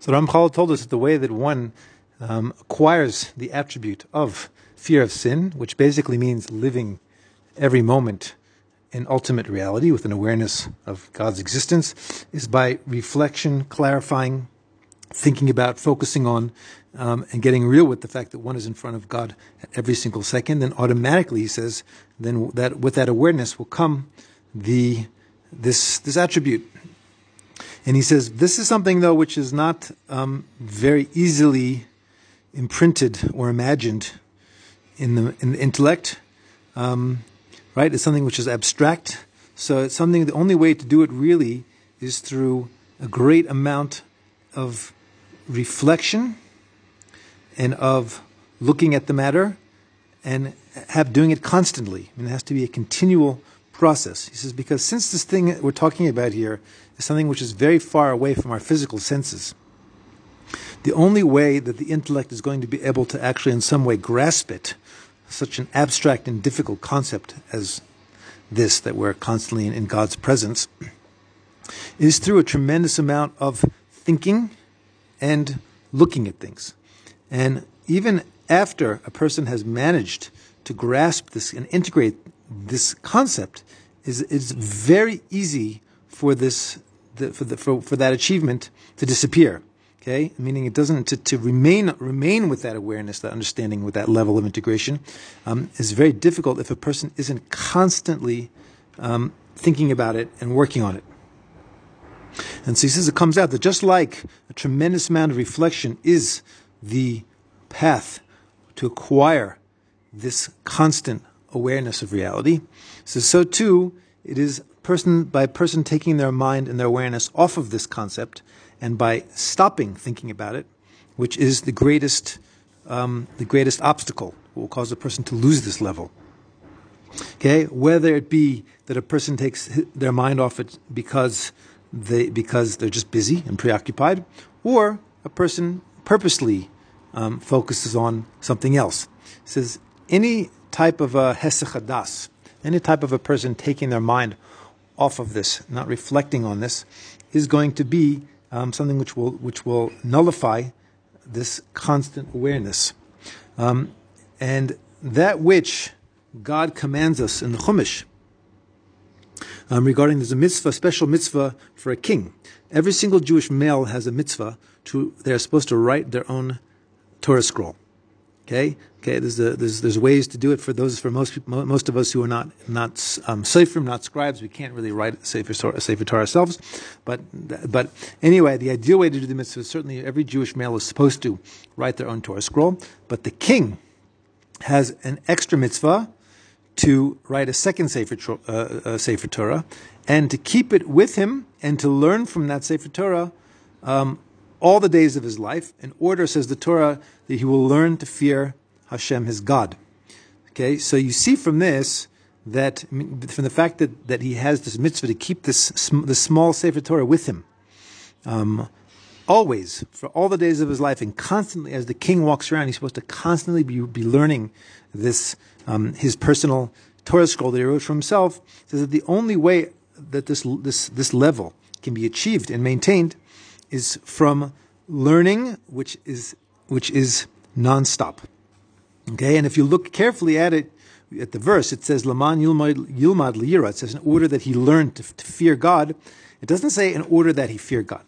So Ramchal told us that the way that one um, acquires the attribute of fear of sin, which basically means living every moment in ultimate reality with an awareness of God's existence, is by reflection, clarifying, thinking about, focusing on, um, and getting real with the fact that one is in front of God at every single second. Then automatically, he says, then that with that awareness will come the this this attribute. And he says this is something though which is not um, very easily imprinted or imagined in the in the intellect, um, right? It's something which is abstract. So it's something. The only way to do it really is through a great amount of reflection and of looking at the matter and have doing it constantly. I mean, it has to be a continual process. He says because since this thing we're talking about here is something which is very far away from our physical senses, the only way that the intellect is going to be able to actually in some way grasp it, such an abstract and difficult concept as this, that we're constantly in, in God's presence, is through a tremendous amount of thinking and looking at things. And even after a person has managed to grasp this and integrate this concept, is it's very easy for this the, for, the, for, for that achievement to disappear. Okay, meaning it doesn't to, to remain remain with that awareness, that understanding, with that level of integration, um, is very difficult if a person isn't constantly um, thinking about it and working on it. And so he says it comes out that just like a tremendous amount of reflection is the path to acquire this constant awareness of reality, so so too it is person by person taking their mind and their awareness off of this concept and by stopping thinking about it, which is the greatest, um, the greatest obstacle, will cause a person to lose this level. Okay, whether it be that a person takes their mind off it because they because they're just busy and preoccupied, or a person purposely um, focuses on something else. It says any type of a hesechadas, any type of a person taking their mind off of this, not reflecting on this, is going to be um, something which will which will nullify this constant awareness, um, and that which God commands us in the Chumash um, regarding there's a mitzvah, special mitzvah for a king. Every single Jewish male has a mitzvah to they're supposed to write their own Torah scroll. Okay, okay. There's, a, there's there's ways to do it for those for most most of us who are not not um, not scribes. We can't really write a sefer Torah, ourselves. But but anyway, the ideal way to do the mitzvah is certainly every Jewish male is supposed to write their own Torah scroll. But the king has an extra mitzvah to write a second sefer, uh, uh, Torah and to keep it with him and to learn from that sefer Torah. Um, all the days of his life, in order, says the Torah, that he will learn to fear Hashem, his God. Okay, so you see from this that, from the fact that, that he has this mitzvah to keep this, the small Sefer Torah with him, um, always, for all the days of his life, and constantly, as the king walks around, he's supposed to constantly be, be learning this, um, his personal Torah scroll that he wrote for himself, says that the only way that this, this, this level can be achieved and maintained is from learning, which is which is nonstop. Okay, and if you look carefully at it, at the verse, it says "Laman Yilmad Yilmad Liyira." It says in order that he learned to, to, fear God. It doesn't say in order that he fear God.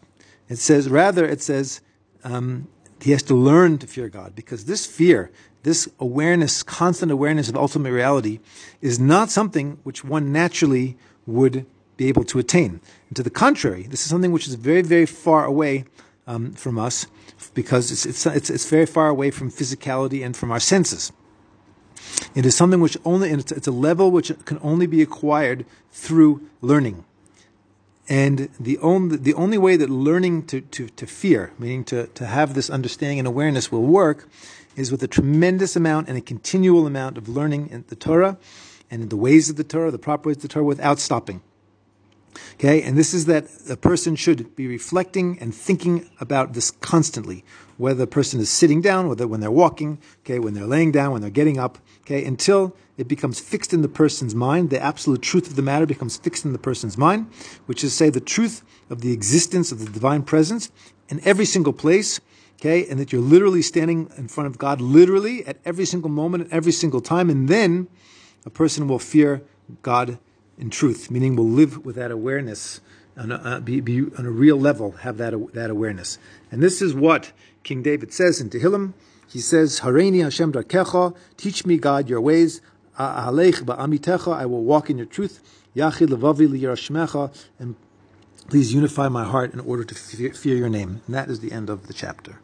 It says rather it says um, he has to learn to fear God because this fear, this awareness, constant awareness of ultimate reality, is not something which one naturally would be able to attain. And to the contrary, this is something which is very, very far away um, from us because it's, it's, it's, it's, very far away from physicality and from our senses. It is something which only, and it's, it's a level which can only be acquired through learning. And the only, the only way that learning to, to, to fear, meaning to, to have this understanding and awareness will work, is with a tremendous amount and a continual amount of learning in the Torah and in the ways of the Torah, the proper ways of the Torah, without stopping. Okay, and this is that a person should be reflecting and thinking about this constantly, whether the person is sitting down, whether when they're walking, okay, when they're laying down, when they're getting up, okay, until it becomes fixed in the person's mind, the absolute truth of the matter becomes fixed in the person's mind, which is say the truth of the existence of the divine presence in every single place, okay, and that you're literally standing in front of God, literally at every single moment, at every single time, and then a person will fear God in truth, meaning we'll live with that awareness, on a, uh, be, be, on a real level, have that, that awareness. And this is what King David says in Tehillim. He says, Hareini Hashem darkecha, teach me, God, your ways. Ba'amitecha, I will walk in your truth. Yachid levavi liyarashmecha, and please unify my heart in order to fear, fear your name. And that is the end of the chapter.